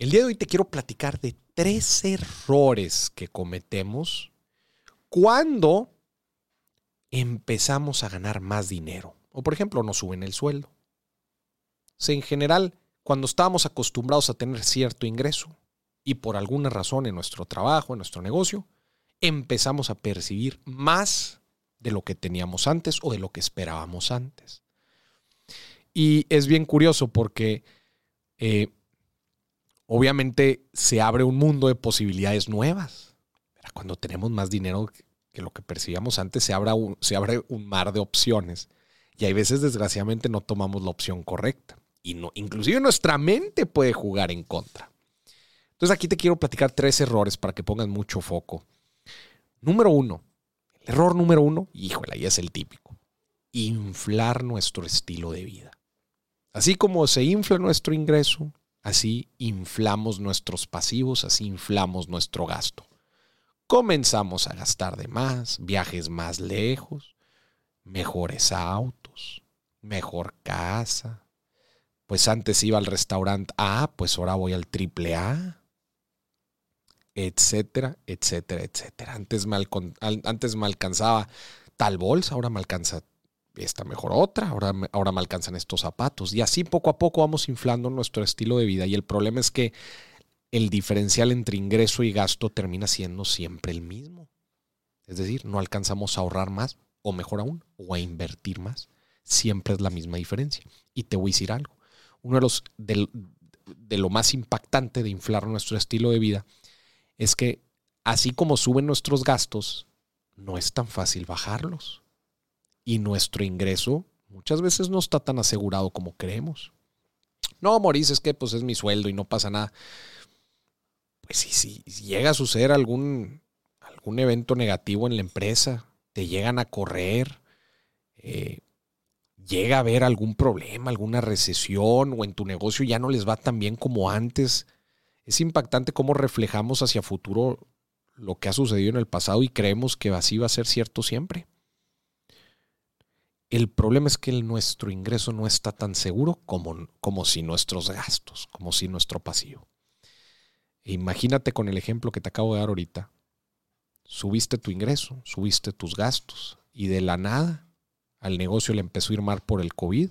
El día de hoy te quiero platicar de tres errores que cometemos cuando empezamos a ganar más dinero. O por ejemplo, nos suben el sueldo. O en general, cuando estábamos acostumbrados a tener cierto ingreso y por alguna razón en nuestro trabajo, en nuestro negocio, empezamos a percibir más de lo que teníamos antes o de lo que esperábamos antes. Y es bien curioso porque eh, obviamente se abre un mundo de posibilidades nuevas. Cuando tenemos más dinero que lo que percibíamos antes, se, abre un mar de opciones. Y hay veces, desgraciadamente, no tomamos la opción correcta. Y no, inclusive nuestra mente puede jugar en contra. Entonces aquí te quiero platicar tres errores para que pongas mucho foco. Número uno, el error número uno, híjole, ahí es el típico. Inflar nuestro estilo de vida. Así como se infla nuestro ingreso, así inflamos nuestros pasivos, así inflamos nuestro gasto. Comenzamos a gastar de más, viajes más lejos, mejores autos, mejor casa. Pues antes iba al restaurante A, pues ahora voy al triple A, etcétera, etcétera, etcétera. Antes me, antes me alcanzaba tal bolsa, ahora me alcanza esta mejor otra, ahora, ahora me alcanzan estos zapatos. Y así poco a poco vamos inflando nuestro estilo de vida. Y el problema es que el diferencial entre ingreso y gasto termina siendo siempre el mismo. Es decir, no alcanzamos a ahorrar más, o mejor aún, o a invertir más. Siempre es la misma diferencia. Y te voy a decir algo. Uno de los de lo más impactante de inflar nuestro estilo de vida es que así como suben nuestros gastos, no es tan fácil bajarlos y nuestro ingreso muchas veces no está tan asegurado como creemos. No, Maurice, es que pues es mi sueldo y no pasa nada. Pues si, si, llega a suceder algún, algún evento negativo en la empresa, te llegan a correr, eh, llega a haber algún problema, alguna recesión o en tu negocio ya no les va tan bien como antes, es impactante cómo reflejamos hacia futuro lo que ha sucedido en el pasado y creemos que así va a ser cierto siempre. El problema es que nuestro ingreso no está tan seguro como, como si nuestros gastos, como si nuestro pasivo. Imagínate con el ejemplo que te acabo de dar ahorita. Subiste tu ingreso, subiste tus gastos y de la nada al negocio le empezó a ir mal por el COVID.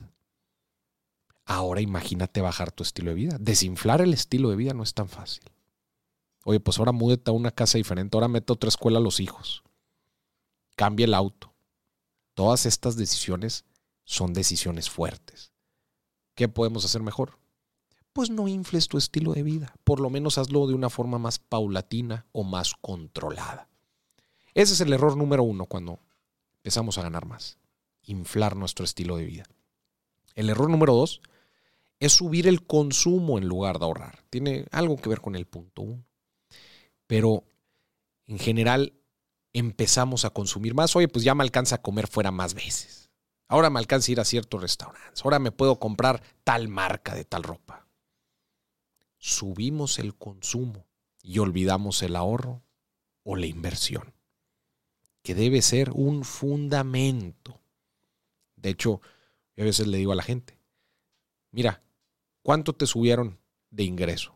Ahora imagínate bajar tu estilo de vida. Desinflar el estilo de vida no es tan fácil. Oye, pues ahora múdete a una casa diferente, ahora mete otra escuela a los hijos. Cambia el auto Todas estas decisiones son decisiones fuertes. ¿Qué podemos hacer mejor? Pues no infles tu estilo de vida. Por lo menos hazlo de una forma más paulatina o más controlada. Ese es el error número uno cuando empezamos a ganar más. Inflar nuestro estilo de vida. El error número dos es subir el consumo en lugar de ahorrar. Tiene algo que ver con el punto uno. Pero en general empezamos a consumir más. Oye, pues ya me alcanza a comer fuera más veces. Ahora me alcanza a ir a ciertos restaurantes. Ahora me puedo comprar tal marca de tal ropa. Subimos el consumo y olvidamos el ahorro o la inversión, que debe ser un fundamento. De hecho, yo a veces le digo a la gente, mira, ¿cuánto te subieron de ingreso?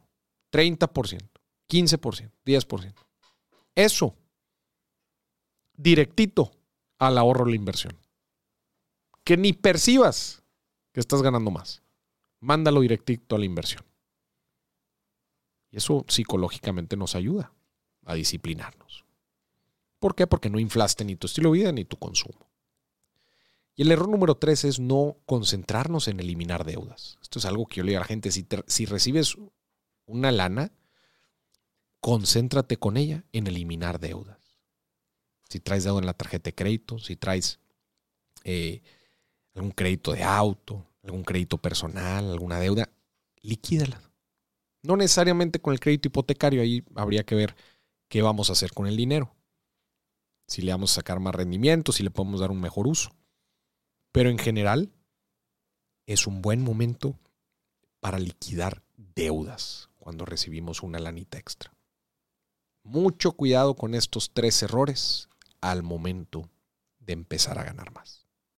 30%, 15%, 10%. Eso directito al ahorro o la inversión. Que ni percibas que estás ganando más. Mándalo directito a la inversión. Y eso psicológicamente nos ayuda a disciplinarnos. ¿Por qué? Porque no inflaste ni tu estilo de vida ni tu consumo. Y el error número tres es no concentrarnos en eliminar deudas. Esto es algo que yo le digo a la gente. Si, si recibes una lana, concéntrate con ella en eliminar deudas si traes deuda en la tarjeta de crédito, si traes eh, algún crédito de auto, algún crédito personal, alguna deuda, liquídala. No necesariamente con el crédito hipotecario, ahí habría que ver qué vamos a hacer con el dinero. Si le vamos a sacar más rendimiento, si le podemos dar un mejor uso. Pero en general, es un buen momento para liquidar deudas cuando recibimos una lanita extra. Mucho cuidado con estos tres errores al momento de empezar a ganar más.